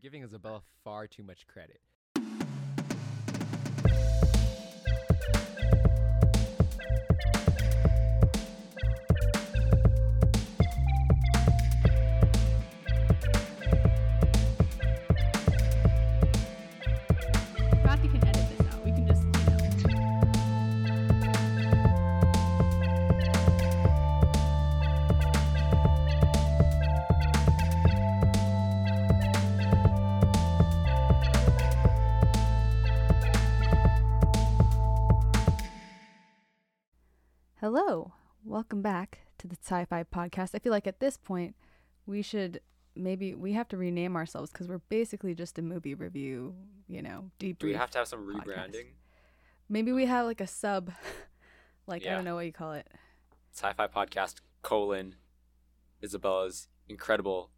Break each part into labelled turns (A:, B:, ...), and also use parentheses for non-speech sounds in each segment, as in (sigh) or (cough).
A: giving Isabella far too much credit.
B: Hello, welcome back to the Sci-Fi Podcast. I feel like at this point we should maybe we have to rename ourselves because we're basically just a movie review, you know, deep.
C: Do we have to have some rebranding?
B: Maybe we have like a sub, (laughs) like I don't know what you call it.
C: Sci-fi podcast colon Isabella's incredible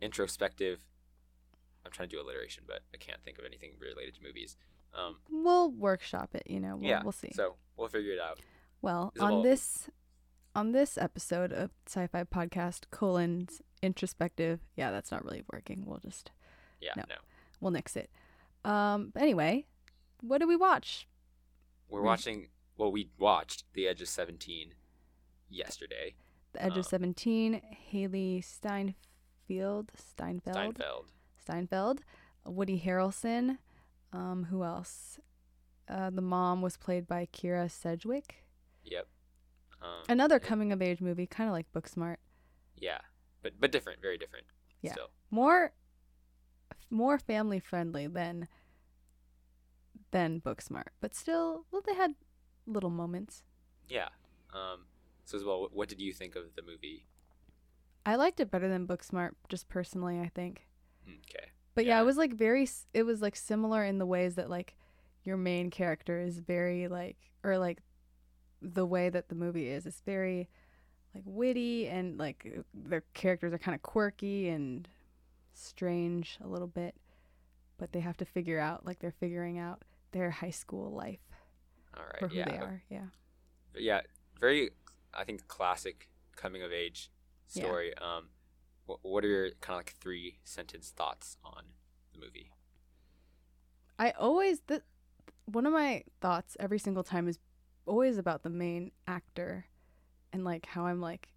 C: introspective. I'm trying to do alliteration, but I can't think of anything related to movies. Um,
B: We'll workshop it, you know. We'll,
C: yeah,
B: we'll see.
C: So we'll figure it out.
B: Well, on this on this episode of Sci-Fi Podcast colon's introspective, yeah, that's not really working. We'll just
C: Yeah,
B: No.
C: no.
B: we'll nix it. Um, anyway, what did we watch?
C: We're watching. Well, we watched The Edge of Seventeen yesterday.
B: The Edge
C: Uh,
B: of Seventeen, Hailee Steinfeld, Steinfeld,
C: Steinfeld.
B: Steinfeld, Woody Harrelson. Um, who else? Uh, the mom was played by Kyra Sedgwick.
C: Yep. Um,
B: Another
C: and-
B: coming of age movie, kind of like Booksmart.
C: Yeah, but but different, very different.
B: Yeah.
C: Still.
B: more more family friendly than than Booksmart, but still, well, they had little moments.
C: Yeah. Um. So as well, what, what did you think of the movie?
B: I liked it better than Booksmart, just personally, I think.
C: Okay.
B: But yeah,
C: Yeah.
B: it was like very, it was like similar in the ways that like your main character is very like, or like the way that the movie is, it's very like witty and like their characters are kind of quirky and strange a little bit, but they have to figure out, like they're figuring out their high school life
C: All
B: for who
C: Yeah.
B: they are. Yeah.
C: Yeah, very, I think, classic coming of age
B: Yeah.
C: story. Um, what, what are your kind of like three sentence thoughts on the movie?
B: I always the one of my thoughts every single time is always about the main actor and like how I'm like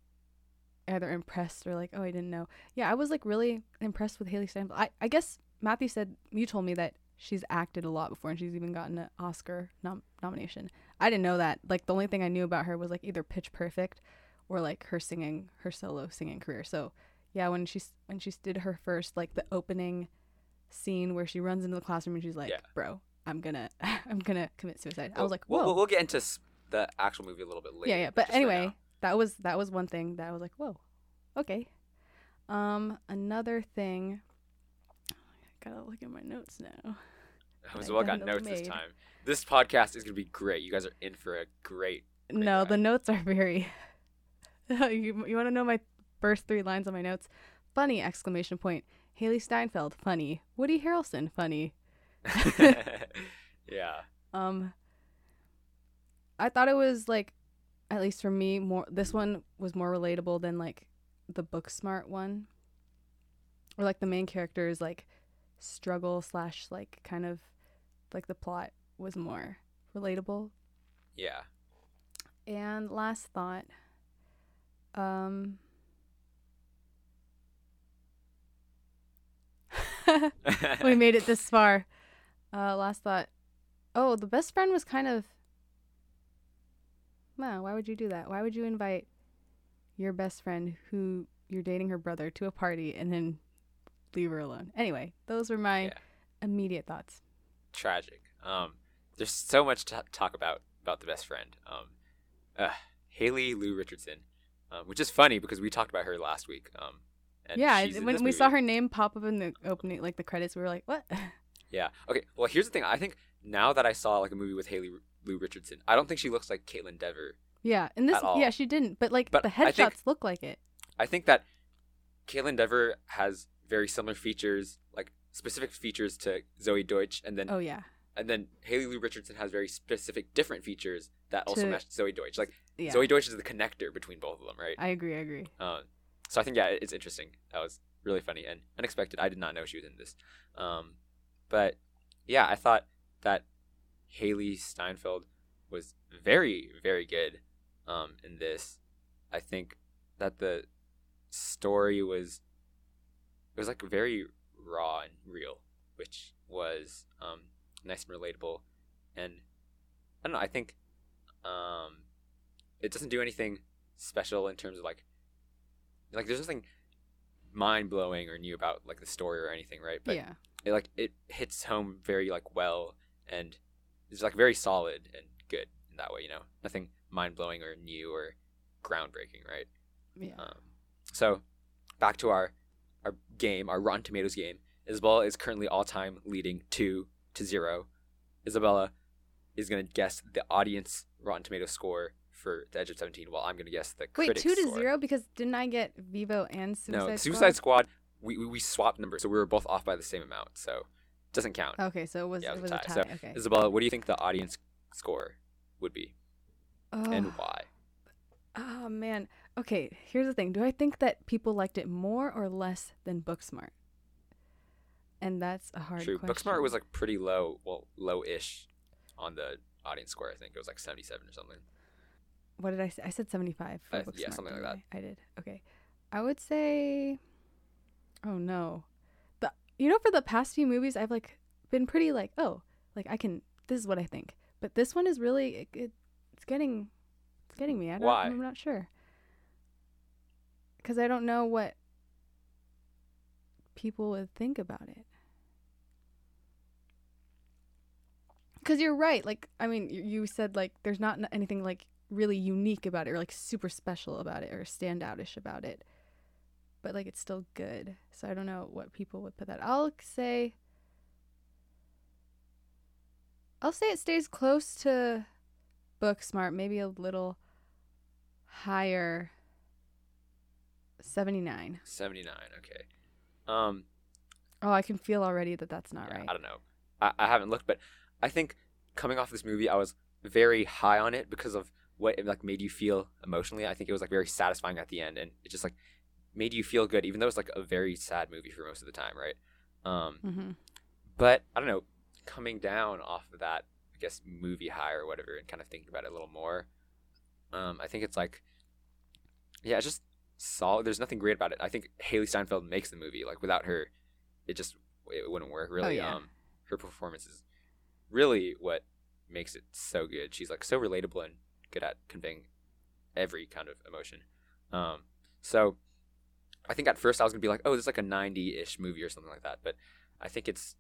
B: either impressed or like oh I didn't know. Yeah, I was like really impressed with Hailee Steinfeld. I I guess Matthew said you told me that she's acted a lot before and she's even gotten an Oscar nom- nomination. I didn't know that. Like the only thing I knew about her was like either Pitch Perfect or like her singing her solo singing career. So yeah, when she s- when she did her first like the opening scene where she runs into the classroom and she's like,
C: Yeah.
B: "Bro, I'm gonna (laughs) I'm gonna commit suicide." I was like,
C: we'll-
B: "Whoa."
C: we'll, we'll get into the actual movie a little bit later.
B: yeah, yeah. But
C: just right
B: anyway, that was that was one thing that I was like, "Whoa." Okay. Um another thing I got to look at my notes now.
C: I was well got notes this time. This podcast is gonna be great. You guys are in for a great. Great
B: No, the notes are very (laughs) You you want to know my first 3 lines on my notes? Funny exclamation point. Hailee Steinfeld, funny. Woody Harrelson, funny. (laughs)
C: yeah.
B: Um I thought it was like at least for me more this one was more relatable than like the Booksmart one. Or like the main character's like struggle slash like kind of like the plot was more relatable.
C: Yeah.
B: And last thought um (laughs) we made it this far. (laughs) Uh, last thought. Oh, the best friend was kind of. Wow, why would you do that? Why would you invite your best friend who you're dating her brother to a party and then leave her alone? Anyway, those were my
C: Yeah.
B: immediate thoughts.
C: Tragic. Um, there's so much to talk about about the best friend. Um, uh, Haley Lu Richardson, um, which is funny because we talked about her last week. Um, and
B: yeah, when we saw her name pop up in the opening, like the credits, we were like, "What?" (laughs)
C: Yeah. Okay. Well, here's the thing. I think now that I saw like a movie with Haley Lu Richardson, I don't think she looks like Kaitlyn Dever.
B: yeah, and this, yeah, she didn't, but like
C: But
B: the headshots
C: think-
B: look like it.
C: I think that Kaitlyn Dever has very similar features, like specific features to Zoey Deutch, and then
B: Oh yeah,
C: and then Haley Lu Richardson has very specific different features that also
B: To-
C: match Zoey Deutch. Like
B: yeah.
C: Zoey Deutch is the connector between both of them, right?
B: I agree. I agree.
C: Um, so I think yeah, it's interesting. That was really funny and unexpected. I did not know she was in this. Um, but yeah, I thought that Hailee Steinfeld was very, very good um, in this. I think that the story was it was like very raw and real, which was um, nice and relatable. And I don't know. I think um, it doesn't do anything special in terms of like like there's nothing mind blowing or new about like the story or anything, right? But
B: yeah.
C: it like it hits home very like well and it's like very solid and good in that way. You know, nothing mind blowing or new or groundbreaking, right?
B: Yeah.
C: Um, so back to our our game, our Rotten Tomatoes game. Isabella is currently all time leading two to zero. Isabella is gonna guess the audience Rotten Tomato score for The Edge of Seventeen, while I'm gonna guess the
B: Wait,
C: critics
B: two to
C: score.
B: zero because didn't I get Vivo and Suicide Squad?
C: no,
B: Squad?
C: Suicide Squad. We, we we swapped numbers, so we were both off by the same amount. So it doesn't count.
B: Okay, so it was
C: Yeah,
B: it was a tie.
C: So,
B: okay.
C: Isabella, what do you think the audience score would be, and
B: Oh.
C: why?
B: Oh man. Okay, here's the thing. Do I think that people liked it more or less than Booksmart? And that's a hard
C: True.
B: question.
C: Booksmart was like pretty low, well, low-ish on the audience score. I think it was like 77 or something.
B: What did I say? I said 75 for
C: Uh, yeah, something like
B: didn't I? I did. Okay. I would say Oh no. The you know for the past few movies I've like been pretty like, oh, like I can this is what I think. But this one is really it, it it's getting it's getting me. I don't
C: Why?
B: I'm not sure. Cuz I don't know what people would think about it. Cuz you're right. Like I mean, you said like there's not anything like really unique about it or like super special about it or standoutish about it. But like it's still good. So I don't know what people would put that. I'll say I'll say it stays close to Booksmart, maybe a little higher 79.
C: 79. Okay. Um,
B: Oh, I can feel already that that's not
C: yeah,
B: right.
C: I don't know. I, I haven't looked, but I think coming off this movie, I was very high on it because of what it like made you feel emotionally. I think it was like very satisfying at the end, and it just like made you feel good, even though it's like a very sad movie for most of the time, right? Um,
B: hmm
C: but I don't know, coming down off of that, I guess movie high or whatever, and kind of thinking about it a little more. Um, I think it's like, yeah, it's just solid. There's nothing great about it. I think Hailee Steinfeld makes the movie. Like without her, it just it wouldn't work. Really, Oh,
B: yeah.
C: um, her performance is really what makes it so good. She's like so relatable and good at conveying every kind of emotion. Um, so I think at first I was gonna be like, oh, this is like a 90-ish movie or something like that, but I think it's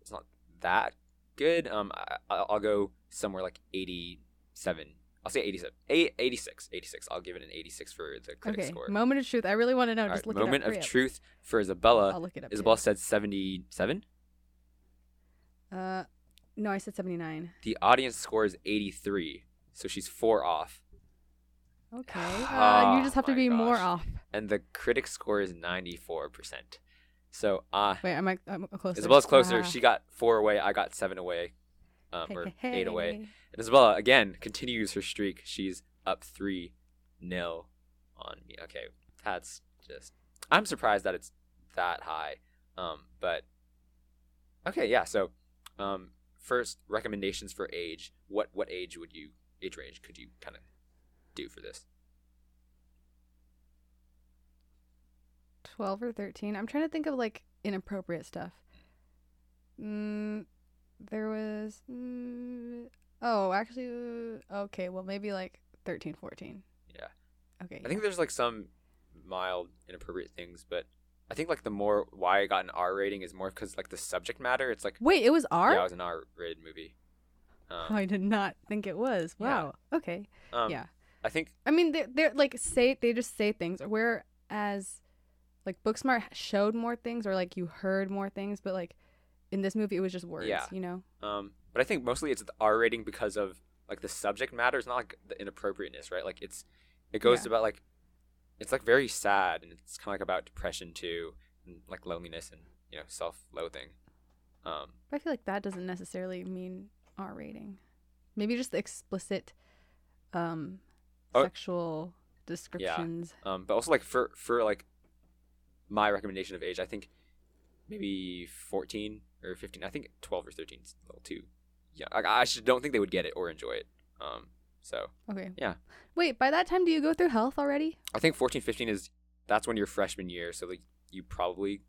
C: it's not that good. Um, I, I'll I'll go somewhere like 87. I'll say 87. A- 86. 86. I'll give it an 86 for the critic
B: Okay.
C: score.
B: Moment of truth. I really want to know.
C: All
B: Just
C: right,
B: look
C: moment
B: it up.
C: of truth for Isabella.
B: I'll look it up.
C: Isabella said 77.
B: Uh, no, I said 79.
C: The audience score is 83, so she's four off.
B: Okay. (sighs) Uh,
C: Oh
B: you just have to
C: my
B: be more off.
C: And the critic score is 94%. So uh,
B: Wait, am I I'm closer?
C: Isabella's closer.
B: Ah.
C: She got four away. I got seven away. Um,
B: Hey,
C: or
B: hey,
C: eight away.
B: hey.
C: And Isabella again continues her streak. She's up three nil on me. Okay, that's just. I'm surprised that it's that high. Um, but okay, yeah. So, um, first recommendations for age. What what age would you age range could you kind of do for this?
B: 12 or 13. I'm trying to think of like inappropriate stuff. Mm, there was. Mm, oh, actually. uh, Okay, well, maybe like 13, 14.
C: Yeah.
B: Okay.
C: I think there's like some mild inappropriate things, but I think like the more why I got an R rating is more because like the subject matter. It's like
B: Wait, it was R?
C: yeah, it was an R rated movie. Um, (laughs)
B: I did not think it was.
C: Yeah.
B: Wow. Okay.
C: um,
B: yeah.
C: I think
B: I mean, they're, they're like say they just say things, whereas like Booksmart showed more things, or like you heard more things, but like in this movie, it was just words.
C: Yeah.
B: You know.
C: Um, but I think mostly it's the R rating because of like the subject matter. It's not like the inappropriateness, right? Like it's it goes
B: Yeah.
C: about like it's like very sad and it's kind of like about depression too, and like loneliness and you know self-loathing. Um,
B: But I feel like that doesn't necessarily mean R rating. Maybe just the explicit um
C: Oh.
B: sexual descriptions.
C: um, but also like for for like my recommendation of age. I think maybe 14 or 15. I think 12 or 13 is a little too. Yeah, I, I should, don't think they would get it or enjoy it. Um, so
B: Okay.
C: Yeah.
B: Wait, by that time, do you go through health already?
C: I think 14, 15 is that's when your freshman year. So like you probably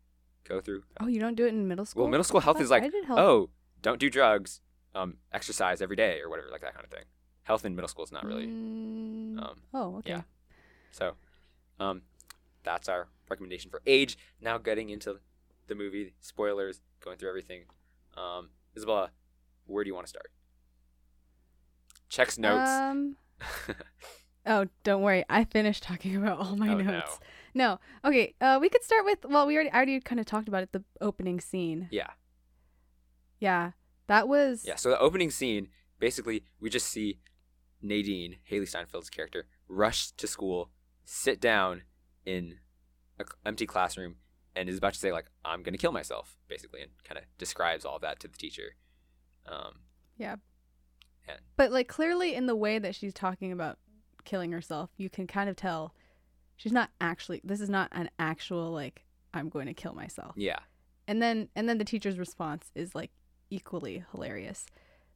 C: go through.
B: Oh, you don't do it in middle school.
C: Well, middle school health is like
B: health.
C: oh, don't do drugs, um, exercise every day or whatever, like that kind of thing. Health in middle school is not really.
B: Mm,
C: Um,
B: oh, okay.
C: yeah. So, um, that's our recommendation for age. Now getting into the movie, spoilers, going through everything. Um, Isabella, where do you want to start? Checks notes.
B: Um. (laughs) Oh, don't worry. I finished talking about all my
C: Oh, no.
B: notes. No. Okay. Uh, we could start with. Well, we already I already kind of talked about it. The opening scene.
C: yeah,
B: Yeah, that was.
C: yeah. So the opening scene, basically, we just see Nadine, Hailee Steinfeld's character, rush to school, sit down in an empty classroom, and is about to say like, "I'm gonna kill myself," basically, and kind of describes all of that to the teacher. Um, Yeah.
B: But like clearly in the way that she's talking about killing herself, you can kind of tell she's not actually. This is not an actual like I'm going to kill myself.
C: yeah,
B: and then and then the teacher's response is like equally hilarious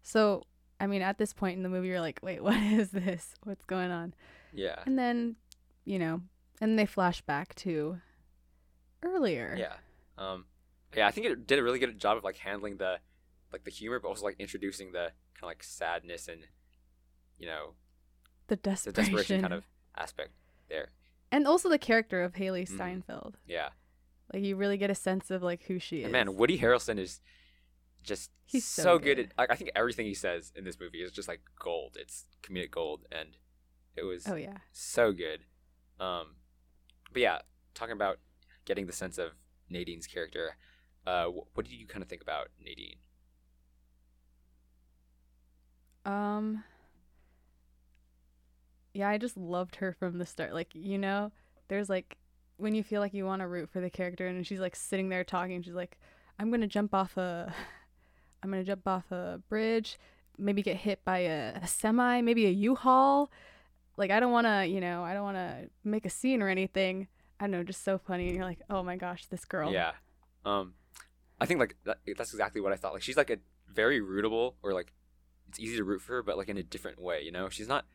B: so i mean at this point in the movie you're like wait (laughs) what is this what's going on
C: yeah.
B: and then you know and they flash back to earlier
C: Yeah. Um, yeah, I think it did a really good job of like handling the like the humor, but also like introducing the kind of like sadness and you know
B: the
C: the
B: desperation,
C: desperation kind of aspect there.
B: and also the character of hailee
C: Mhm.
B: steinfeld
C: Yeah.
B: like you really get a sense of like who she is
C: And man, Woody Harrelson is just
B: He's
C: so,
B: so
C: good.
B: good.
C: at I think everything he says in this movie is just like gold. It's comedic gold, and it was
B: oh yeah
C: so good. Um, but yeah, talking about getting the sense of Nadine's character. Uh, wh- what did you kind of think about Nadine?
B: Um Yeah, I just loved her from the start. Like, you know, there's like when you feel like you want to root for the character and she's like sitting there talking, she's like, I'm going to jump off a I'm going to jump off a bridge, maybe get hit by a, a semi, maybe a U-Haul. Like I don't want to, you know, I don't want to make a scene or anything. I don't know, just so funny and you're like, "Oh my gosh, this girl."
C: Yeah. Um, I think like that, that's exactly what I thought. Like she's like a very rootable, or like it's easy to root for her, but like in a different way. You know, she's not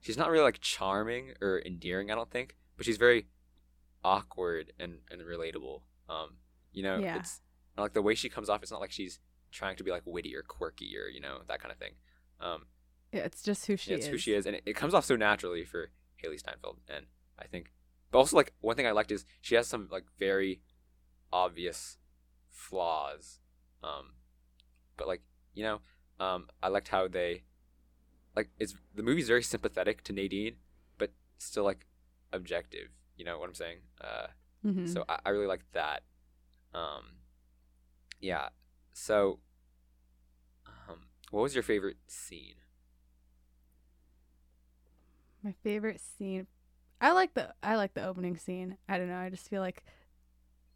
C: she's not really like charming or endearing. I don't think, but she's very awkward and and relatable. Um, you know,
B: Yeah.
C: it's like the way she comes off. It's not like she's trying to be like witty or quirky or you know that kind of thing. Um,
B: Yeah, it's just who she
C: yeah, it's
B: is.
C: who she is, and it, it comes off so naturally for Hailee Steinfeld. And I think, but also like one thing I liked is she has some like very obvious flaws, um, but like you know, um, I liked how they like it's the movie's very sympathetic to Nadine, but still like objective. You know what I'm saying? Uh,
B: mm-hmm.
C: so I, I really like that. Um, yeah. So, um, what was your favorite scene?
B: My favorite scene. I like the I like the opening scene. I don't know. I just feel like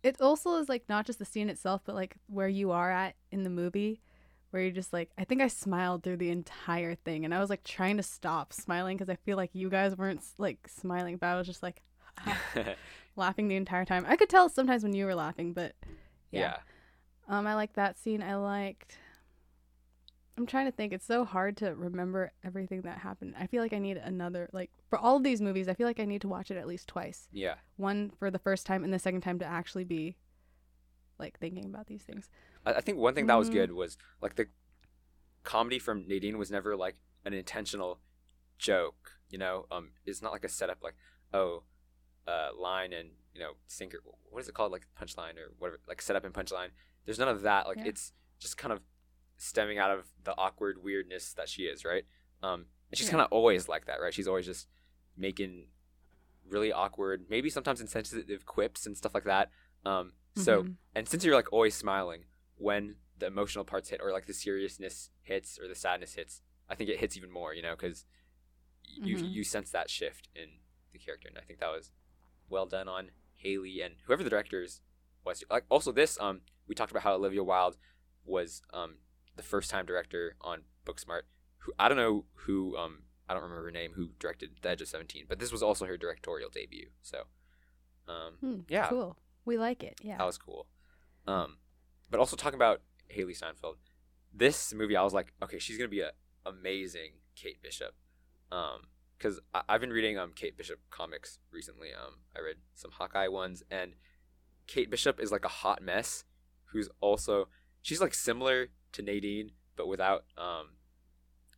B: it also is like not just the scene itself, but like where you are at in the movie, where you're just like I think I smiled through the entire thing, and I was like trying to stop smiling because I feel like you guys weren't like smiling, but I was just like (laughs) laughing the entire time. I could tell sometimes when you were laughing, but
C: yeah. (laughs)
B: yeah. Um, I like that scene. I liked. I'm trying to think. It's so hard to remember everything that happened. I feel like I need another like for all of these movies. I feel like I need to watch it at least twice.
C: Yeah.
B: One for the first time, and the second time to actually be like thinking about these things.
C: I, I think one thing that was
B: Mm.
C: good was like the comedy from Nadine was never like an intentional joke. You know, um, it's not like a setup like oh, uh, line and you know sinker. What is it called? Like punchline or whatever. Like setup and punchline. There's none of that. Like
B: Yeah.
C: it's just kind of stemming out of the awkward weirdness that she is, right? Um, and she's
B: Yeah.
C: kind of always like that, right? She's always just making really awkward, maybe sometimes insensitive quips and stuff like that. Um, so
B: Mhm.
C: and since you're like always smiling when the emotional parts hit or like the seriousness hits or the sadness hits, I think it hits even more, you know, because you
B: Mhm.
C: you sense that shift in the character, and I think that was well done on Hailee and whoever the directors was. Like also this, um, we talked about how Olivia Wilde was um the first time director on Booksmart. Who I don't know who um I don't remember her name who directed The Edge of Seventeen, but this was also her directorial debut. So, um,
B: Hmm,
C: yeah.
B: Cool. We like it. Yeah.
C: That was cool. Um, but also talking about Hailee Steinfeld, this movie I was like, okay, she's gonna be a amazing Kate Bishop. Um, because I've been reading um Kate Bishop comics recently. Um, I read some Hawkeye ones, and Kate Bishop is like a hot mess, who's also she's like similar to Nadine, but without um,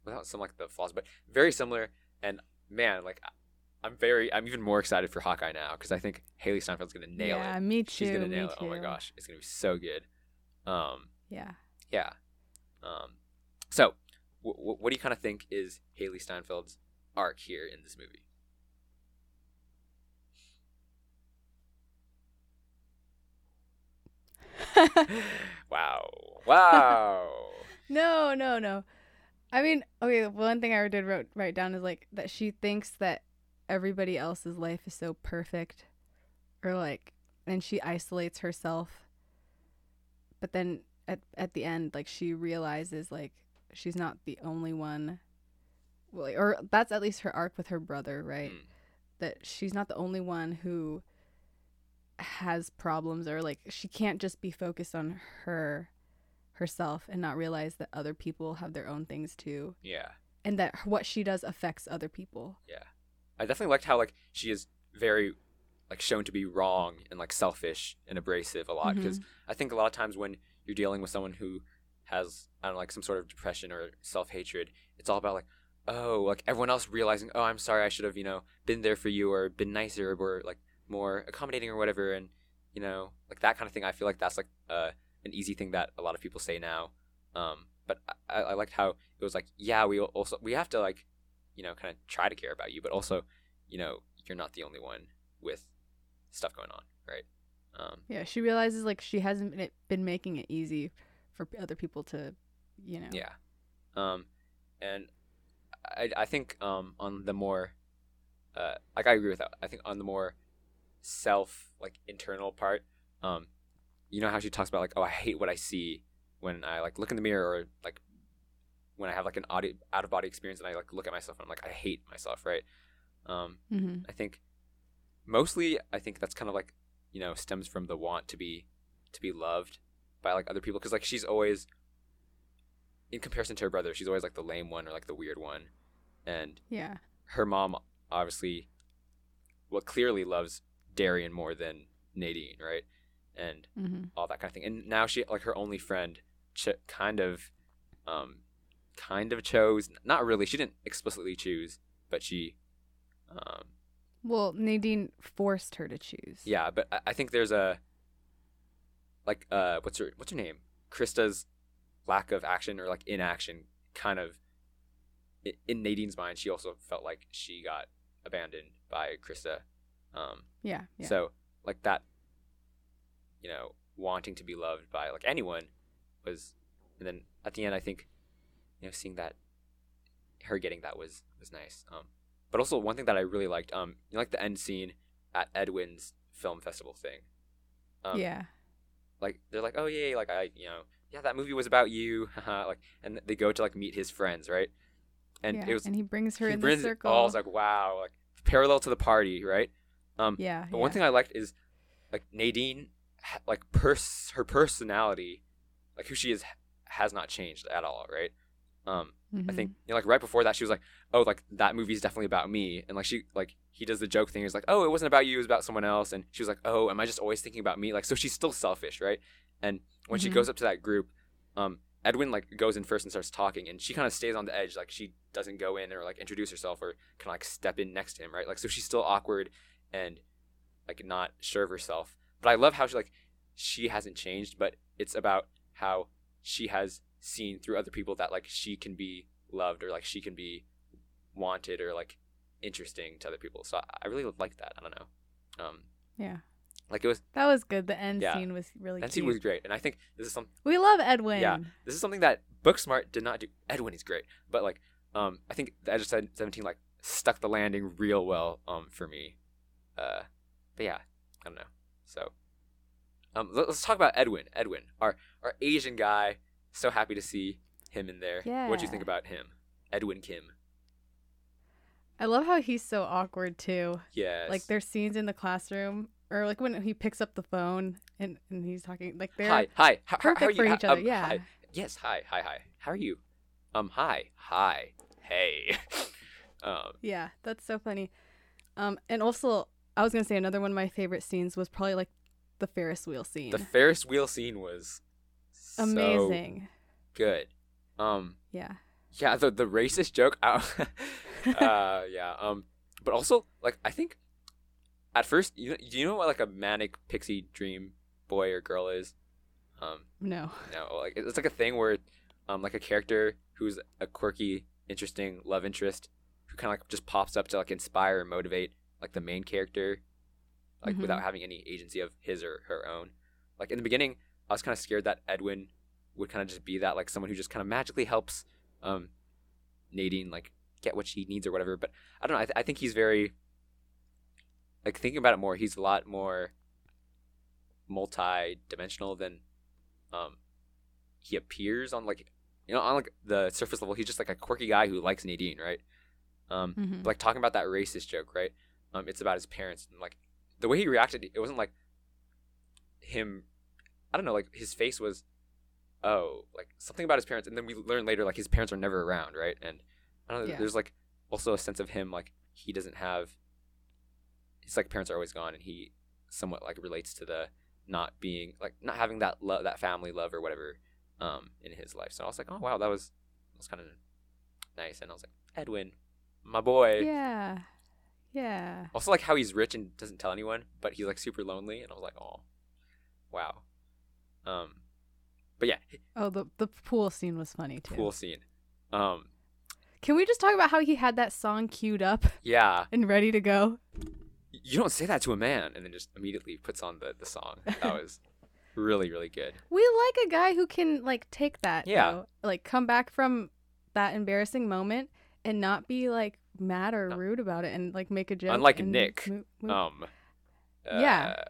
C: without some like the flaws, but very similar. And man, like I'm very, I'm even more excited for Hawkeye now because I think Hailee Steinfeld's gonna nail
B: yeah,
C: it.
B: Yeah, me too.
C: She's gonna nail it. Oh my gosh, it's gonna be so good. Um,
B: Yeah.
C: yeah. Um, so, w- w- what do you kind of think is Hailee Steinfeld's arc here in this movie? (laughs) Wow! Wow! (laughs)
B: no, no, no. I mean, okay, one thing I did wrote write down is like that she thinks that everybody else's life is so perfect or like and she isolates herself. But then at at the end like she realizes like she's not the only one well, or that's at least her arc with her brother, right?
C: Mm.
B: That she's not the only one who has problems or like she can't just be focused on her herself and not realize that other people have their own things too
C: yeah.
B: and that what she does affects other people. Yeah.
C: I definitely liked how like she is very like shown to be wrong and like selfish and abrasive a lot mm-hmm. because I think a lot of times when you're dealing with someone who has I don't know like some sort of depression or self hatred, it's all about like oh like everyone else realizing oh I'm sorry I should have you know been there for you or been nicer or like more accommodating or whatever and you know like that kind of thing. I feel like that's like uh, an easy thing that a lot of people say now. Um, but I, I liked how it was like yeah we also we have to like you know kind of try to care about you but also you know you're not the only one with stuff going on right um,
B: Yeah, she realizes like she hasn't been, been making it easy for other people to, you know.
C: yeah um, and I, I think um, on the more uh, like I agree with that I think on the more self like internal part um, you know how she talks about like oh I hate what I see when I like look in the mirror or like when I have like an audio out of body experience and I like look at myself and I'm like I hate myself right? Um,
B: hmm
C: I think mostly I think that's kind of like you know stems from the want to be to be loved by like other people because like she's always in comparison to her brother she's always like the lame one or like the weird one. And
B: Yeah.
C: her mom obviously well clearly loves Darian more than Nadine right and
B: hmm
C: all that kind of thing and now she like her only friend ch- kind of um kind of chose not really she didn't explicitly choose but she um
B: Well, Nadine forced her to choose.
C: Yeah, but I- I think there's a like uh what's her what's her name? Krista's lack of action or like inaction kind of in Nadine's mind she also felt like she got abandoned by Krista. Um
B: Yeah. Yeah.
C: so like that you know, wanting to be loved by like anyone was and then at the end I think you know seeing that her getting that was was nice. Um but also one thing that I really liked um you know, like the end scene at Edwin's film festival thing. Um,
B: yeah.
C: like they're like, oh yeah, like I, you know, yeah, that movie was about you, (laughs) like, and they go to like meet his friends, right? And
B: yeah.
C: it was
B: and he brings her
C: he
B: in
C: brings
B: the circle.
C: Oh, I was like, wow, like parallel to the party, right? Um,
B: yeah.
C: but one thing I liked is like Nadine, like pers her personality, like who she is, has not changed at all, right? Um, I think you know, like right before that, she was like, "Oh, like that movie is definitely about me," and like she like he does the joke thing. He's like, "Oh, it wasn't about you; it was about someone else." And she was like, "Oh, am I just always thinking about me?" Like, so she's still selfish, right? And when she
B: Mhm.
C: goes up to that group, um, Edwin like goes in first and starts talking, and she kind of stays on the edge, like she doesn't go in or like introduce herself or kind of like step in next to him, right? Like, so she's still awkward and like not sure of herself. But I love how she like she hasn't changed, but it's about how she has seen through other people that like she can be loved or like she can be wanted or like interesting to other people. So I, really like that. I don't know. Um,
B: yeah.
C: like it was
B: That was good. The end
C: Yeah.
B: scene was really cute.
C: scene was great, and I think this is something
B: we love Edwin.
C: Yeah. this is something that Booksmart did not do. Edwin is great, but like um, I think the Edge of Seventeen like stuck the landing real well um for me. Uh, but yeah, I don't know. So um, let- let's talk about Edwin. Edwin, our our Asian guy. So happy to see him in there. Yeah. What
B: do you
C: think about him, Edwin Kim?
B: I love how he's so awkward too.
C: Yes.
B: Like there's scenes in the classroom or like when he picks up the phone and, and he's talking like they're
C: Hi, hi. How,
B: perfect
C: how are you?
B: for
C: How-
B: each other.
C: um,
B: yeah.
C: hi. Yes, hi, hi, hi. How are you? Um, hi, hi, hey. (laughs) um,
B: Yeah, that's so funny. Um, and also, I was gonna say another one of my favorite scenes was probably like the Ferris wheel scene.
C: the Ferris wheel scene was so
B: Amazing.
C: good. Um,
B: Yeah.
C: yeah, the the racist joke. (laughs) uh, (laughs) yeah. Um, but also like I think at first you do you know what like a manic pixie dream boy or girl is? Um,
B: No.
C: no, like it's like a thing where, um, like a character who's a quirky, interesting love interest who kind of like just pops up to like inspire and motivate like the main character, like
B: Mhm.
C: without having any agency of his or her own. Like in the beginning, I was kind of scared that Edwin would kind of just be that like someone who just kind of magically helps, um, Nadine like get what she needs or whatever. But I don't know. I, th- I think he's very like thinking about it more. He's a lot more multi-dimensional than um he appears on like you know on like the surface level he's just like a quirky guy who likes Nadine right um
B: Mhm.
C: but, like talking about that racist joke right um it's about his parents and like the way he reacted it wasn't like him I don't know like his face was oh like something about his parents and then we learn later like his parents are never around right and I don't know
B: Yeah.
C: there's like also a sense of him like he doesn't have his like parents are always gone and he somewhat like relates to the not being like not having that love that family love or whatever um in his life so i was like oh wow that was that was kind of nice and i was like edwin my boy
B: Yeah. Yeah.
C: also like how he's rich and doesn't tell anyone but he's like super lonely and i was like oh wow um but yeah
B: Oh, the the pool scene was funny too.
C: Pool scene um
B: Can we just talk about how he had that song queued up (laughs)
C: yeah
B: and ready to go?
C: you don't say that to a man and then just immediately puts on the the song that was (laughs) really really good
B: We like a guy who can like take that.
C: Yeah.
B: though. Like come back from that embarrassing moment and not be like mad or
C: No.
B: rude about it and like make a joke.
C: Unlike Nick, um
B: Yeah.
C: uh,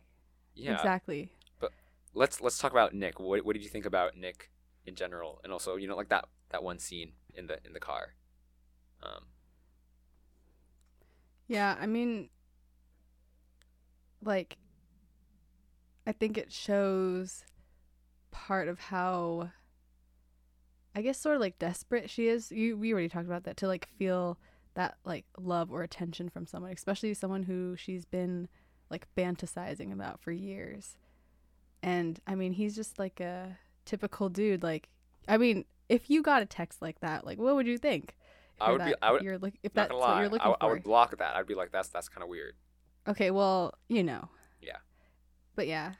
C: yeah
B: Exactly.
C: But let's let's talk about Nick. What what did you think about Nick in general, and also you know like that that one scene in the in the car? Um,
B: Yeah, I mean, like, I think it shows part of how, I guess, sort of like desperate she is. You we already talked about that to like feel that like love or attention from someone, especially someone who she's been like fantasizing about for years. And I mean, he's just like a typical dude. Like, I mean, if you got a text like that, like, what would you think?
C: I would be- I would-
B: you're look, if that's
C: gonna
B: what you're looking
C: I
B: for.
C: would block that. I'd be like, that's that's kind of weird.
B: Okay, well, you know.
C: Yeah.
B: But yeah,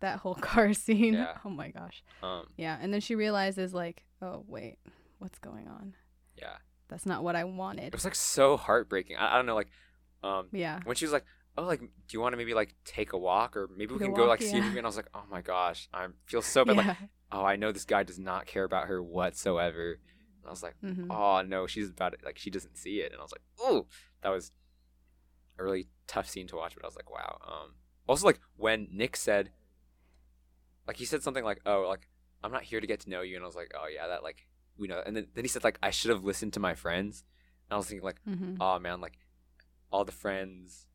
B: that whole (laughs) car scene.
C: Yeah.
B: Oh my gosh.
C: Um,
B: Yeah, and then she realizes like, oh wait, what's going on?
C: yeah,
B: That's not what I wanted.
C: it was like so heartbreaking. I, I don't know, like, um,
B: Yeah.
C: when she was like, oh, like, do you want to maybe like take a walk, or maybe we
B: Take
C: can go
B: walk,
C: like see a
B: yeah.
C: And I was like, oh my gosh, I feel so bad. Like, oh, I know this guy does not care about her whatsoever. And I was like.
B: hmm
C: oh no, she's about it. Like she doesn't see it, and I was like, oh, that was a really tough scene to watch. But I was like, wow. Um, also like when Nick said, like he said something like, oh, like I'm not here to get to know you, and I was like, oh yeah, that like we know. And then then he said like I should have listened to my friends, and I was thinking like,
B: hmm
C: oh man, like all the friends,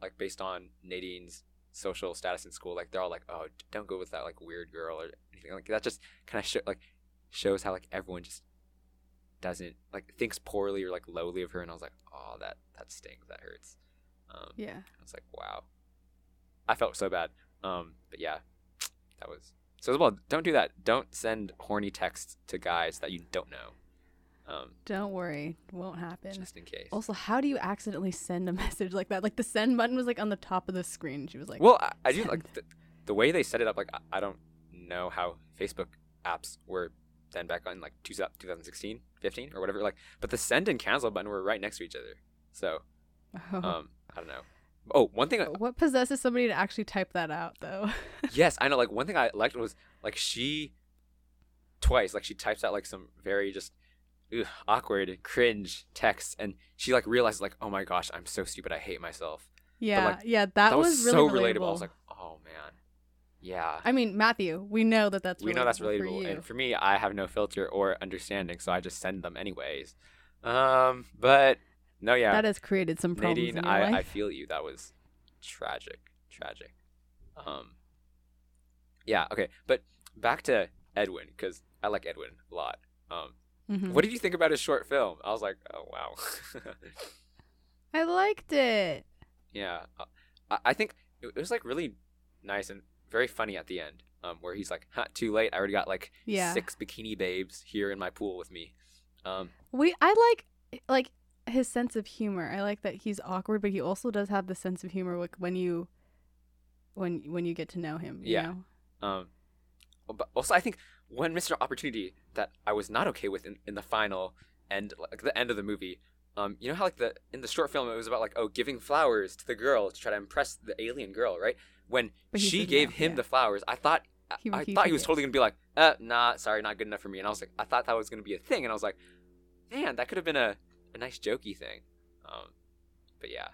C: like based on Nadine's social status in school, like they're all like, oh, don't go with that like weird girl or anything like that. Just kind of show like shows how like everyone just doesn't like thinks poorly or like lowly of her, and I was like, oh, that that stings, that hurts. Um,
B: Yeah.
C: I was like, wow, I felt so bad. Um, but yeah, that was so as well. Don't do that. Don't send horny texts to guys that you don't know. Um,
B: Don't worry, won't happen.
C: just in case.
B: Also, how do you accidentally send a (laughs) message like that? Like the send button was like on the top of the screen. She was like,
C: Well, I, I do like the, the way they set it up. Like, I, I don't know how Facebook apps were then back on like two, 2016, 15, or whatever. Like, but the send and cancel button were right next to each other. So, (laughs)
B: oh.
C: um, I don't know. Oh, one thing.
B: what possesses somebody to actually type that out though? (laughs)
C: yes, I know. Like, one thing I liked was like she twice, like she types out like some very just ugh, awkward, cringe text, and she like realizes like, oh my gosh, I'm so stupid. I hate myself.
B: yeah,
C: like,
B: yeah, that,
C: That, was,
B: really
C: so
B: relatable.
C: relatable. I was like, oh man, yeah.
B: I mean, Matthew, we know that that's
C: we know that's relatable
B: you.
C: and for me i have no filter or understanding so i just send them anyways um but no yeah
B: That has created some problems
C: nadine
B: in your
C: I,
B: life.
C: I feel you that was tragic tragic. Um, yeah, okay, but back to Edwin because I like Edwin a lot. Um,
B: Mhm.
C: what did you think about his short film? I was like, oh wow, (laughs)
B: I liked it.
C: yeah. uh, I, I think it, was like really nice and very funny at the end. Um, where he's like, "Huh, too late. I already got like
B: Yeah.
C: six bikini babes here in my pool with me." Um,
B: We I like like his sense of humor. I like that he's awkward, but he also does have the sense of humor like when you when when you get to know him. You
C: Yeah.
B: Know?
C: Um, but also, I think one missed opportunity that I was not okay with in, in the final end, like the end of the movie. Um, you know how like the in the short film it was about like oh giving flowers to the girl to try to impress the alien girl, right? When she gave
B: no,
C: him
B: yeah.
C: the flowers, I thought I-
B: He
C: I thought he was
B: give.
C: totally gonna be like, uh, nah, sorry, not good enough for me. And I was like, I thought that was gonna be a thing, and I was like, man, that could have been a, a nice jokey thing. Um, but yeah,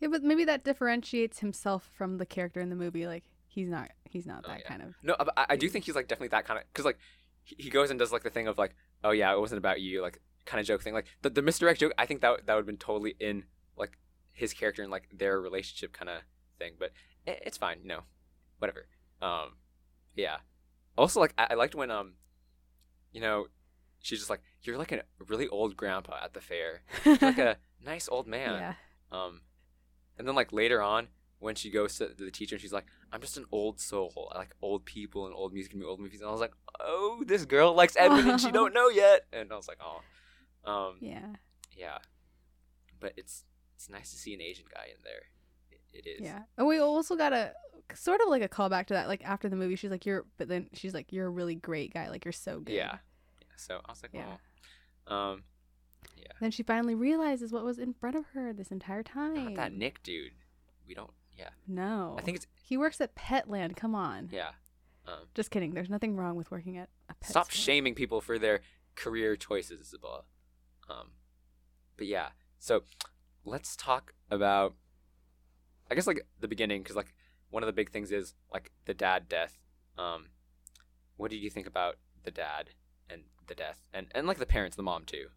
B: Yeah, but maybe that differentiates himself from the character in the movie. Like he's not he's not
C: Oh,
B: that
C: yeah.
B: kind of
C: No, I, I do think he's like definitely that kind of because like he, goes and does like the thing of like, oh yeah, it wasn't about you, like kind of joke thing. Like the the misdirect joke, I think that that would have been totally in like his character and like their relationship kind of thing. But it, it's fine, you know, whatever. Um, yeah. Also, like I, I liked when um, you know, she's just like you're like a really old grandpa at the fair. You're like a (laughs) nice old man.
B: yeah.
C: Um, and then like later on, when she goes to the teacher and she's like, "I'm just an old soul. I like old people and old music and old movies." And I was like, "Oh, this girl likes Edwin and she don't (laughs) know yet." And I was like, "Oh, um,
B: Yeah.
C: yeah." But it's it's nice to see an Asian guy in there. It, it is.
B: Yeah. And we also got a sort of like a callback to that. Like after the movie, she's like, "You're," but then she's like, "You're a really great guy. Like you're so good."
C: Yeah. Yeah, So I was like,
B: Yeah.
C: "Oh." Um,
B: Then she finally realizes what was in front of her this entire
C: not
B: time.
C: that Nick dude. We don't. Yeah.
B: No.
C: I think it's
B: he works at Petland. Come on.
C: yeah. Um,
B: Just kidding. There's nothing wrong with working at a pet
C: Stop
B: store.
C: shaming people for their career choices, Isabella. Um, but yeah, so let's talk about, I guess like the beginning, because like one of the big things is like the dad death. Um, what did you think about the dad the death, and and like the parents, the mom too?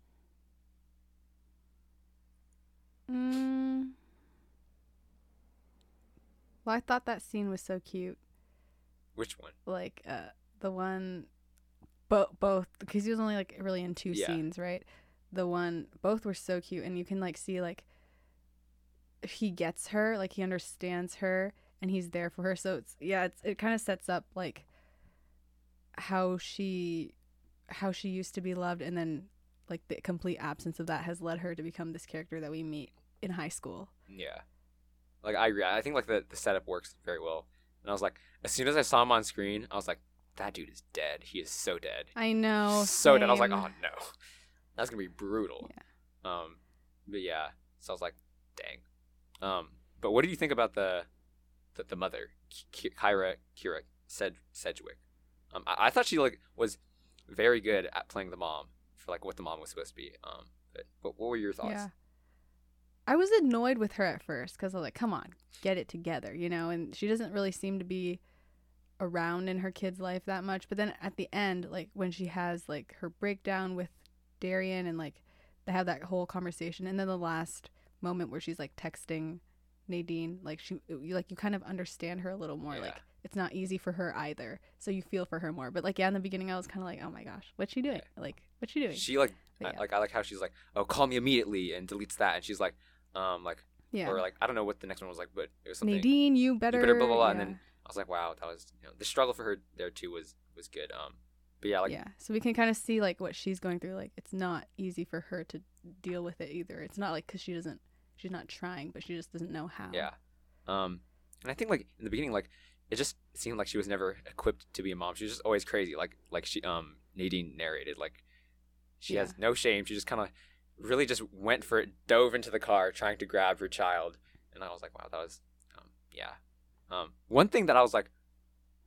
B: Mm. Well, I thought that scene was so cute.
C: Which one?
B: Like uh, the one, bo- both because he was only like really in two
C: Yeah.
B: scenes, right? The one, both were so cute, and you can like see like he gets her, like he understands her, and he's there for her. So it's yeah, it's it kind of sets up like how she how she used to be loved, and then like the complete absence of that has led her to become this character that we meet in high school.
C: Yeah, like I agree. I think like the the setup works very well, and I was like, as soon as I saw him on screen, I was like, that dude is dead. He is so dead.
B: I know.
C: so dead. I was like, oh no, that's gonna be brutal. Yeah. Um, but yeah, so I was like, dang. Um, but what do you think about the the, the mother, Kyra Kira Sed Sedgwick? Um, I, I thought she like was very good at playing the mom for like what the mom was supposed to be. Um, but what, what were your thoughts?
B: Yeah. I was annoyed with her at first because I was like, come on, get it together, you know? And she doesn't really seem to be around in her kid's life that much. But then at the end, like when she has like her breakdown with Darian and like they have that whole conversation. And then the last moment where she's like texting Nadine, like she, you like, you kind of understand her a little more.
C: Yeah.
B: Like it's not easy for her either. So you feel for her more. But like, yeah, in the beginning, I was kind of like, oh my gosh, what's she doing? Like, what's she doing?
C: She like
B: But
C: I, like I like how she's like, oh, call me immediately, and deletes that, and she's like, um, like
B: yeah.
C: or like I don't know what the next one was like, but it was something.
B: Nadine, you better,
C: better blah, blah, blah, and then I was like, wow, that was you know the struggle for her there too was was good. Um, but yeah, like
B: yeah so we can kind of see like what she's going through like it's not easy for her to deal with it either it's not like because she doesn't she's not trying but she just doesn't know how
C: Yeah. Um, and I think like in the beginning, like it just seemed like she was never equipped to be a mom. She was just always crazy. Like like she um Nadine narrated, like she
B: Yeah.
C: has no shame. She just kind of really just went for it, dove into the car trying to grab her child, and I was like, wow, that was um yeah. Um, one thing that I was like,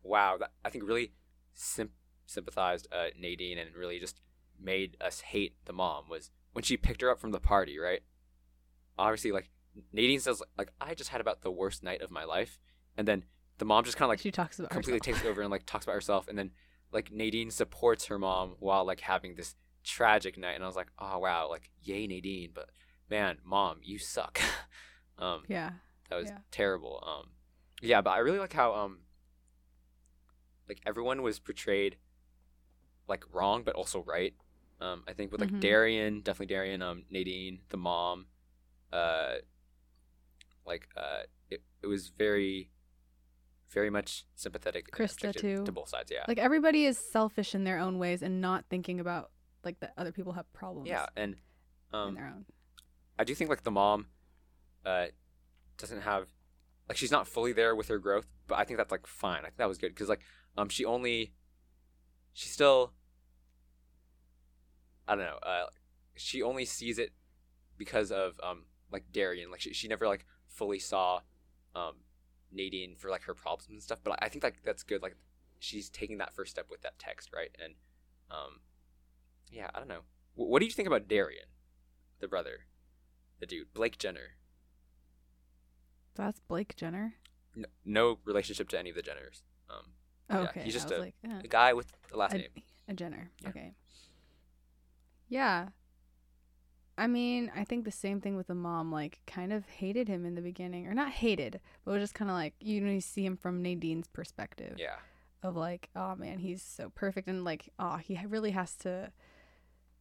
C: wow, that I think really sim- sympathized uh, Nadine and really just made us hate the mom was when she picked her up from the party, right? Obviously, like Nadine says, like I just had about the worst night of my life, and then the mom just kind of like
B: she talks about
C: completely
B: herself.
C: takes over and like talks about herself, and then like Nadine supports her mom while like having this tragic night, and I was like, oh wow, like yay Nadine, but man, mom, you suck. (laughs) um,
B: yeah
C: that was
B: Yeah.
C: terrible. Um, yeah, but I really like how um like everyone was portrayed like wrong but also right. Um, I think with like
B: Mhm.
C: Darian, definitely Darian, um, Nadine, the mom, uh, like uh, it, it was very, very much sympathetic.
B: Krista, too.
C: to both sides. Yeah,
B: Like everybody is selfish in their own ways and not thinking about like that other people have problems
C: yeah, and
B: in
C: um,
B: their own.
C: I do think like the mom, uh, doesn't have, like she's not fully there with her growth, but I think that's like fine. I think that was good because like um she only, she still. I don't know. Uh, she only sees it because of um like Darian. Like she she never like fully saw, um, Nadine for like her problems and stuff. But I think like that's good. Like she's taking that first step with that text, right? And, um, yeah, I don't know. Wh- What do you think about Darian, the brother? the dude, Blake Jenner.
B: That's Blake Jenner.
C: No, no relationship to any of the Jenners. Um,
B: Oh,
C: Yeah,
B: okay.
C: he's just a-
B: like, eh.
C: the guy with the last
B: a,
C: name.
B: a Jenner.
C: Yeah.
B: Okay. Yeah. I mean, I think the same thing with the mom. Like, kind of hated him in the beginning, or not hated, but was just kind of like you know you see him from Nadine's perspective
C: Yeah,
B: of like, oh man, he's so perfect, and like, oh, he really has to,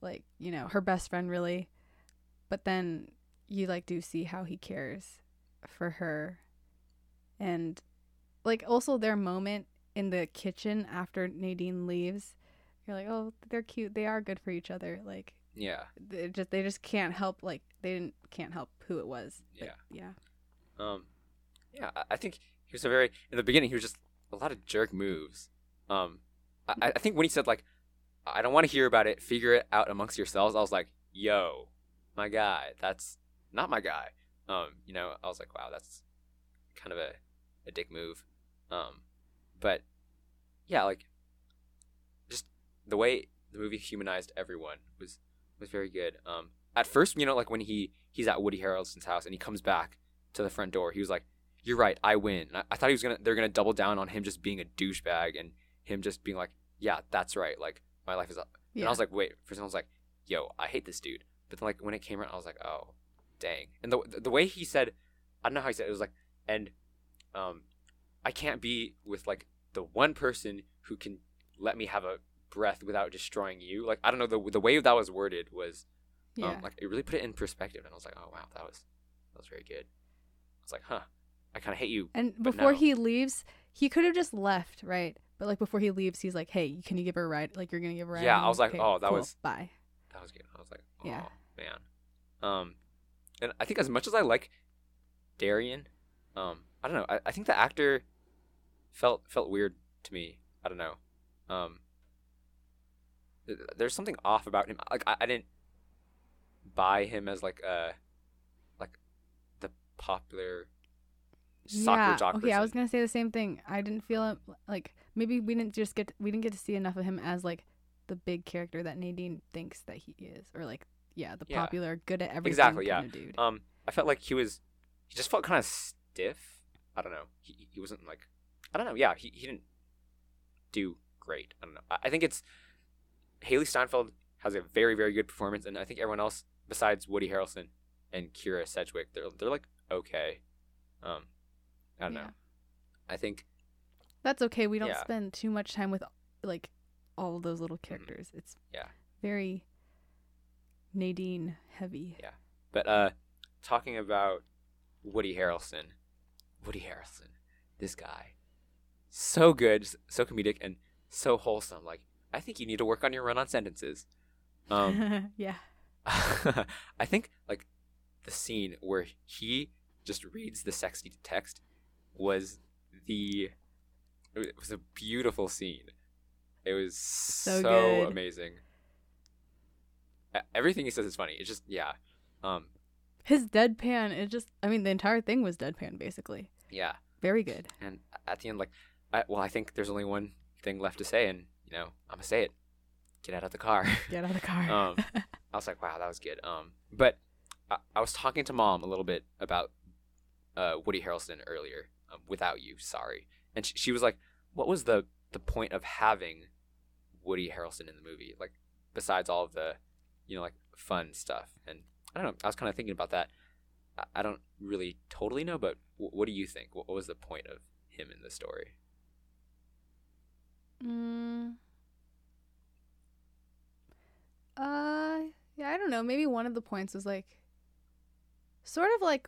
B: like, you know, her best friend really, but then you like do see how he cares for her, and like also their moment in the kitchen after Nadine leaves, you're like, oh, they're cute, they are good for each other, like
C: yeah.
B: they just they just can't help like they didn't can't help who it was. Like, yeah.
C: Um, yeah, I- I think he was a very in the beginning. He was just a lot of jerk moves. Um, I, I think when he said like, "I don't want to hear about it. Figure it out amongst yourselves," I was like, "Yo, my guy, that's not my guy." Um, you know, I was like, "Wow, that's kind of a a dick move." Um, but yeah, like just the way the movie humanized everyone was was very good. Um, at first, you know, like when he he's at Woody Harrelson's house and he comes back to the front door, he was like, "You're right, I win." And I, I thought he was gonna they're gonna double down on him just being a douchebag and him just being like, "Yeah, that's right. Like my life is up."
B: Yeah.
C: And I was like, "Wait," for second I was like, "Yo, I hate this dude." But then like when it came around, I was like, "Oh, dang!" And the the way he said, I don't know how he said it, it was like, and um, I can't be with like the one person who can let me have a breath without destroying you. Like I don't know the the way that was worded was
B: yeah.
C: um, like it really put it in perspective, and I was like, oh wow, that was that was very good. I was like, huh, I kind of hate you.
B: And before
C: no.
B: he leaves, he could have just left, right? But like before he leaves, he's like, "Hey, can you give her a ride? Like you're gonna give her a ride?"
C: Yeah, I was like,
B: Okay,
C: oh, that
B: cool,
C: was-
B: bye."
C: That was good. I was like, oh
B: Yeah.
C: man. Um, and I think as much as I like Darian, um, I don't know. I, I think the actor felt felt weird to me. I don't know. Um, there's something off about him. Like I, I didn't buy him as like a like the popular soccer
B: yeah.
C: jock.
B: Okay, I was gonna say the same thing. I didn't feel him like maybe we didn't just get we didn't get to see enough of him as like the big character that Nadine thinks that he is, or like yeah, the
C: Yeah.
B: popular, good at everything
C: Exactly,
B: kind
C: yeah.
B: of dude.
C: Um, I felt like he was, he just felt kind of stiff. I don't know. He he wasn't like, I don't know. Yeah, he he didn't do great. I don't know. I, I think it's Hailee Steinfeld has a very very good performance, and I think everyone else besides Woody Harrelson and Kyra Sedgwick, they're they're like okay. Um, I don't
B: Yeah.
C: know. I think
B: That's okay. We don't
C: Yeah.
B: spend too much time with like all of those little characters. It's
C: Mm-hmm. Yeah.
B: very Nadine heavy.
C: Yeah. But uh, talking about Woody Harrelson, Woody Harrelson, this guy, so good, so comedic, and so wholesome. Like, I think you need to work on your run-on sentences. Um, (laughs)
B: yeah. (laughs)
C: I think like the scene where he just reads the sexy text was the it was a beautiful scene. It was so,
B: good.
C: amazing. Everything he says is funny. It's just yeah. Um
B: His deadpan. It just I mean the entire thing was deadpan basically.
C: yeah.
B: Very good.
C: And at the end like I, well I think there's only one thing left to say and you know, I'm to say it. Get out of the car. (laughs)
B: Get out of the car.
C: Um, (laughs) I was like, wow, that was good. Um, but I, I was talking to mom a little bit about uh, Woody Harrelson earlier. Um, without you, sorry. And she, she was like, what was the the point of having Woody Harrelson in the movie? Like, besides all of the, you know, like fun stuff. And I don't know. I was kind of thinking about that. I, I don't really totally know, but w- what do you think? What, what was the point of him in the story?
B: Mm. Uh, yeah, I don't know. Maybe one of the points was like, sort of like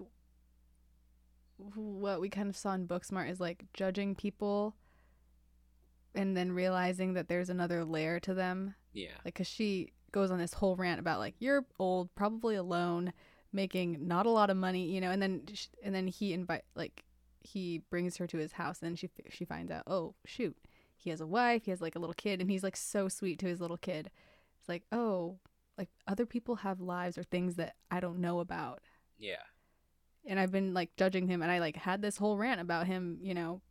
B: what we kind of saw in Booksmart is like judging people and then realizing that there's another layer to them.
C: Yeah.
B: Like, cause she goes on this whole rant about like you're old, probably alone, making not a lot of money, you know, and then and then he invite like he brings her to his house, and then she she finds out, oh shoot, he has a wife, he has like a little kid, and he's like so sweet to his little kid. It's like oh, like other people have lives or things that I don't know about,
C: Yeah.
B: and I've been like judging him, and I like had this whole rant about him, you know,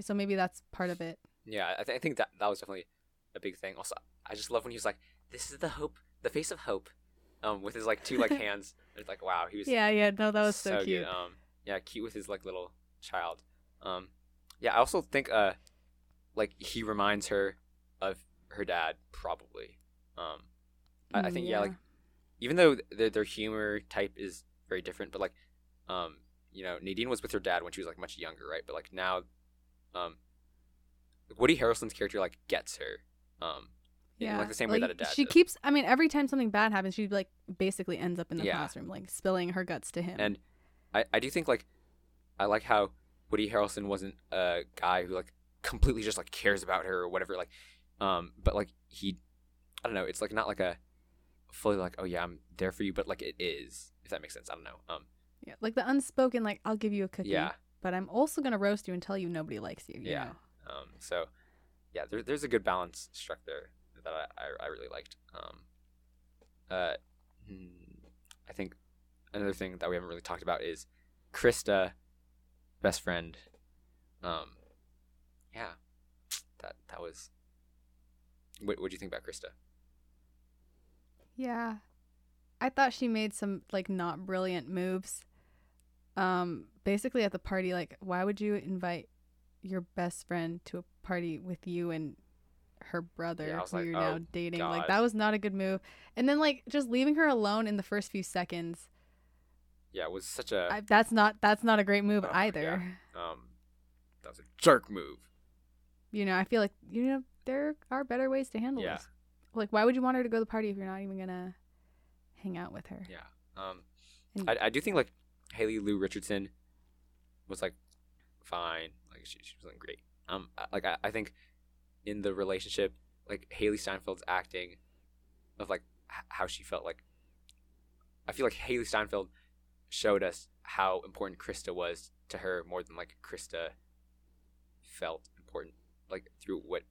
B: so maybe that's part of it.
C: Yeah, I, th- I think that that was definitely a big thing. Also, I just love when he was like, "This is the hope, the face of hope," um, with his like two like (laughs) hands. It's like, wow, he was
B: Yeah, yeah, no, that was so, cute.
C: good. Um, yeah, cute with his like little child. Um, yeah, I also think uh, like he reminds her of her dad probably. Um, I, I think yeah. like even though their their humor type is very different, but like, um, you know, Nadine was with her dad when she was like much younger, right? But like now, um, Woody Harrelson's character like gets her, um, in like the same way that a dad.
B: She
C: does.
B: keeps. I mean, every time something bad happens, she like basically ends up in the
C: Yeah.
B: classroom, like spilling her guts to him.
C: And I, I do think like I like how Woody Harrelson wasn't a guy who like completely just like cares about her or whatever like um but like he I don't know it's like not like a fully like oh yeah I'm there for you but like it is if that makes sense I don't know um
B: yeah, like the unspoken, like I'll give you a cookie,
C: yeah
B: but I'm also gonna roast you and tell you nobody likes you. you
C: Yeah.
B: know?
C: um so yeah there, there's a good balance struck there that I, I, I really liked um uh hmm, I think another thing that we haven't really talked about is Krista best friend um yeah that that was what what do you think about Krista
B: Yeah. I thought she made some like not brilliant moves. Um basically at the party like why would you invite your best friend to a party with you and her brother
C: Yeah,
B: who
C: like,
B: you're
C: "Oh,
B: now dating? Like that was not a good move. And then like just leaving her alone in the first few seconds.
C: yeah it was such a
B: I, that's not that's not a great move
C: Oh,
B: either.
C: um that was a jerk move
B: You know, I feel like you know there are better ways to handle
C: Yeah.
B: this. Like why would you want her to go to the party if you're not even going to hang out with her?
C: Yeah. Um,
B: And-
C: I, I do think like Haley Lu Richardson was like fine. Like she, she wasn't great. Um, like I, I think in the relationship, like Hailee Steinfeld's acting of like h- how she felt like. I feel like Hailee Steinfeld showed us how important Krista was to her more than like Krista felt like through what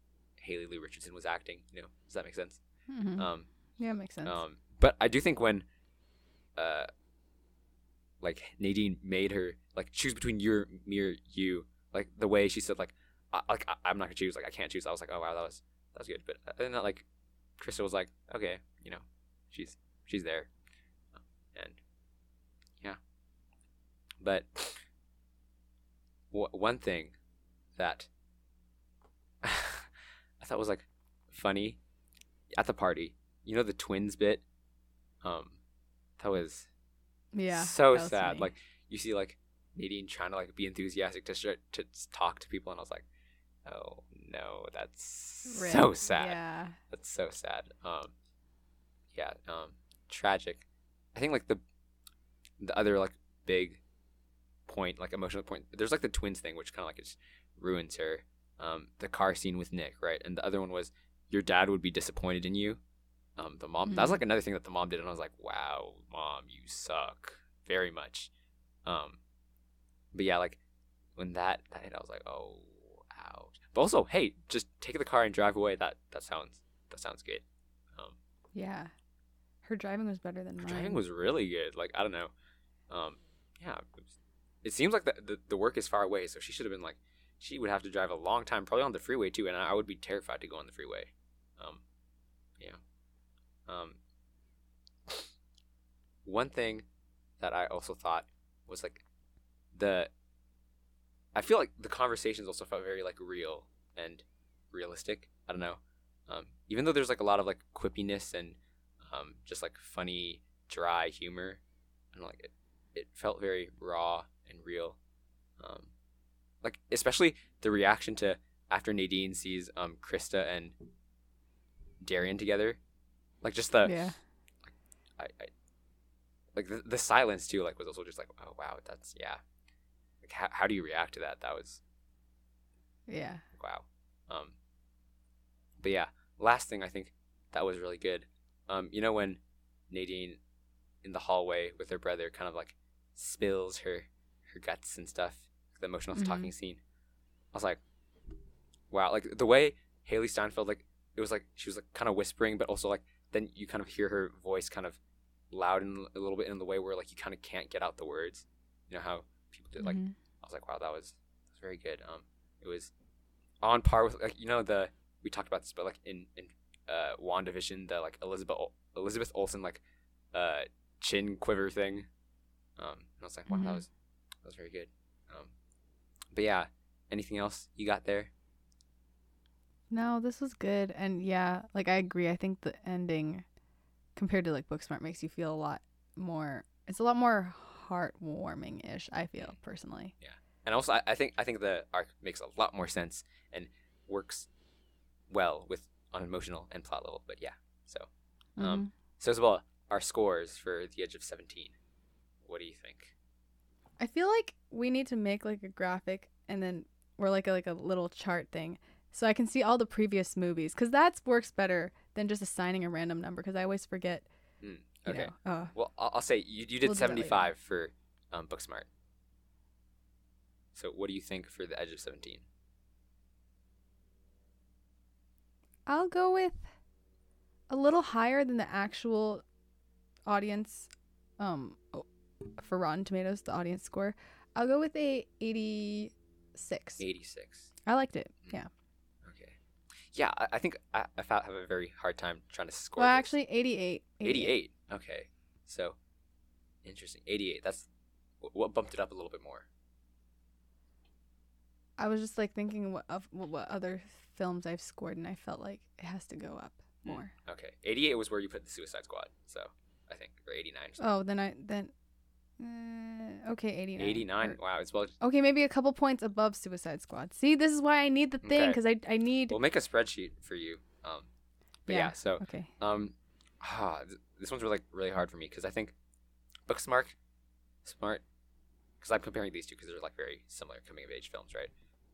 C: Haley Lu Richardson was acting. You know, does that make sense?
B: Mhm.
C: Um,
B: yeah, makes sense.
C: um, but I do think when, uh, like Nadine made her like choose between your me or you, like the way she said like, I, like I, I'm not gonna choose, like I can't choose. I was like, oh wow, that was that was good. But than that, like, Krista was like, okay, you know, she's she's there, and yeah. But w- one thing that thought was like funny at the party you know the twins bit um that was
B: yeah.
C: so
B: was
C: sad
B: funny.
C: like you see like nadine trying to like be enthusiastic to sh- to talk to people and i was like oh no that's
B: Rip.
C: so sad
B: Yeah.
C: that's so sad um yeah um tragic i think like the the other like big point like emotional point there's like the twins thing which kind of like just ruins her um the car scene with nick right? And the other one was your dad would be disappointed in you. Um the mom that was
B: Mhm.
C: like another thing that the mom did and i was like wow mom you suck very much. Um but yeah like when that that hit i was like oh ouch. But also hey just take the car and drive away. That that sounds that sounds good. Um
B: Yeah. Her driving was better than
C: her
B: mine.
C: driving was really good. Like i don't know. Um yeah it, was- it seems like the, the the work is far away so she should have been like she would have to drive a long time probably on the freeway too and i would be terrified to go on the freeway. Um yeah. Um one thing that i also thought was like the i feel like the conversations also felt very like real and realistic. I don't know. Um even though there's like a lot of like quippiness and um just like funny dry humor and like it, it felt very raw and real. Um like especially the reaction to after Nadine sees um Krista and Darian together, like just the
B: yeah.
C: I, I like the, the silence too like was also just like oh wow that's yeah like how, how do you react to that that was
B: Yeah.
C: wow um but yeah last thing i think that was really good um you know when nadine in the hallway with her brother kind of like spills her her guts and stuff the emotional
B: Mhm.
C: talking scene i was like wow like the way hailee steinfeld like it was like she was like kind of whispering but also like then you kind of hear her voice kind of loud and a little bit in the way where like you kind of can't get out the words you know how people did like
B: Mhm.
C: I was like, wow, that was that was very good. Um, it was on par with like you know the we talked about this, but like in in uh WandaVision, the like Elizabeth Ol- Elizabeth Olsen like uh chin quiver thing. Um, and I was like, wow, that
B: Mhm.
C: was that was very good. But yeah, anything else you got there?
B: No, this was good. And yeah, like I agree. I think the ending compared to like Booksmart makes you feel a lot more it's a lot more heartwarming ish, I feel personally. Yeah.
C: And also, I, I think I think the arc makes a lot more sense and works well with on emotional and plot level. But yeah, so Um,
B: Mhm.
C: so Isabella, our scores for The Edge of Seventeen. What do you think?
B: I feel like we need to make like a graphic and then or like a, like a little chart thing so I can see all the previous movies cuz that works better than just assigning a random number cuz I always forget. You
C: okay.
B: Know, uh,
C: Well, I'll, say you, you did
B: We'll do that later.
C: 75 for um, Booksmart. So what do you think for The Edge of 17?
B: I'll go with a little higher than the actual audience um for Rotten Tomatoes, the audience score. I'll go with a 86.
C: 86.
B: I liked it.
C: Mm.
B: Yeah.
C: Okay. Yeah, I, I think I, I have a very hard time trying to score
B: Well,
C: this.
B: actually 88.
C: 88. Okay. So, interesting. 88. That's what bumped it up a little bit more.
B: I was just like thinking what of what, other films I've scored and I felt like it has to go up
C: Mm.
B: more.
C: Okay. 88 was where you put the Suicide Squad. So, I think or 89 or.
B: Oh, then I then uh, okay, 89.
C: 89.
B: Or-
C: Wow, it's well
B: Okay, maybe a couple points above Suicide Squad. See, this is why I need the thing
C: Okay.
B: cuz I I need
C: We'll make a spreadsheet for you. Um, but yeah,
B: Yeah.
C: so
B: Okay.
C: um, ah, this one's really really hard for me because I think Booksmart, smart, because I'm comparing these two because they're like very similar coming of age films, right?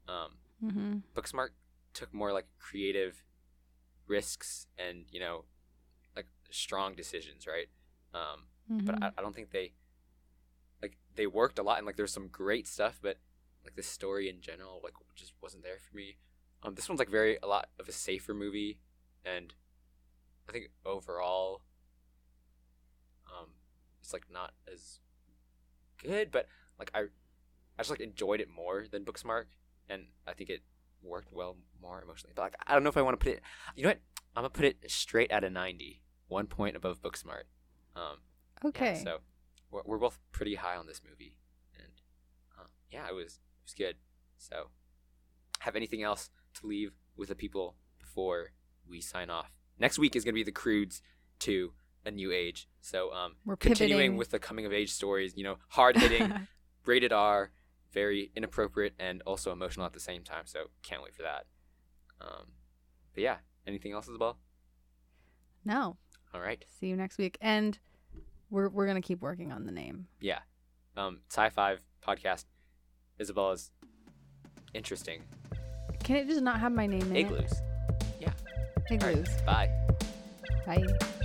C: Um,
B: mm-hmm.
C: Booksmart took more like creative risks and you know like strong decisions, right? Um, but
B: Mhm.
C: I, I don't think they like they worked a lot and like there's some great stuff, but like the story in general like just wasn't there for me. Um, this one's like very a lot of a safer movie, and I think overall, um, it's like not as good, but like I, I just like enjoyed it more than Booksmart, and I think it worked well more emotionally. But like I don't know if I want to put it. You know what? I'm gonna put it straight at a 90, one point above Booksmart. Um, yeah,
B: okay.
C: so we're, we're both pretty high on this movie, and uh, yeah, it was it was good. So, have anything else to leave with the people before we sign off? Next week is gonna be the Croods to a new age. So, um,
B: We're
C: continuing
B: pivoting.
C: with the coming of age stories. You know, hard hitting, (laughs) rated R, very inappropriate, and also emotional at the same time. So, can't wait for that. Um, but yeah, anything else, Isabel?
B: no.
C: All right.
B: See you next week. And we're we're gonna keep working on the name.
C: yeah. Um, Sci Five podcast. Isabella's interesting.
B: Can it just not have my name in it?
C: Igloos.
B: Yeah.
C: All right.
B: Igloos.
C: Bye.
B: Bye.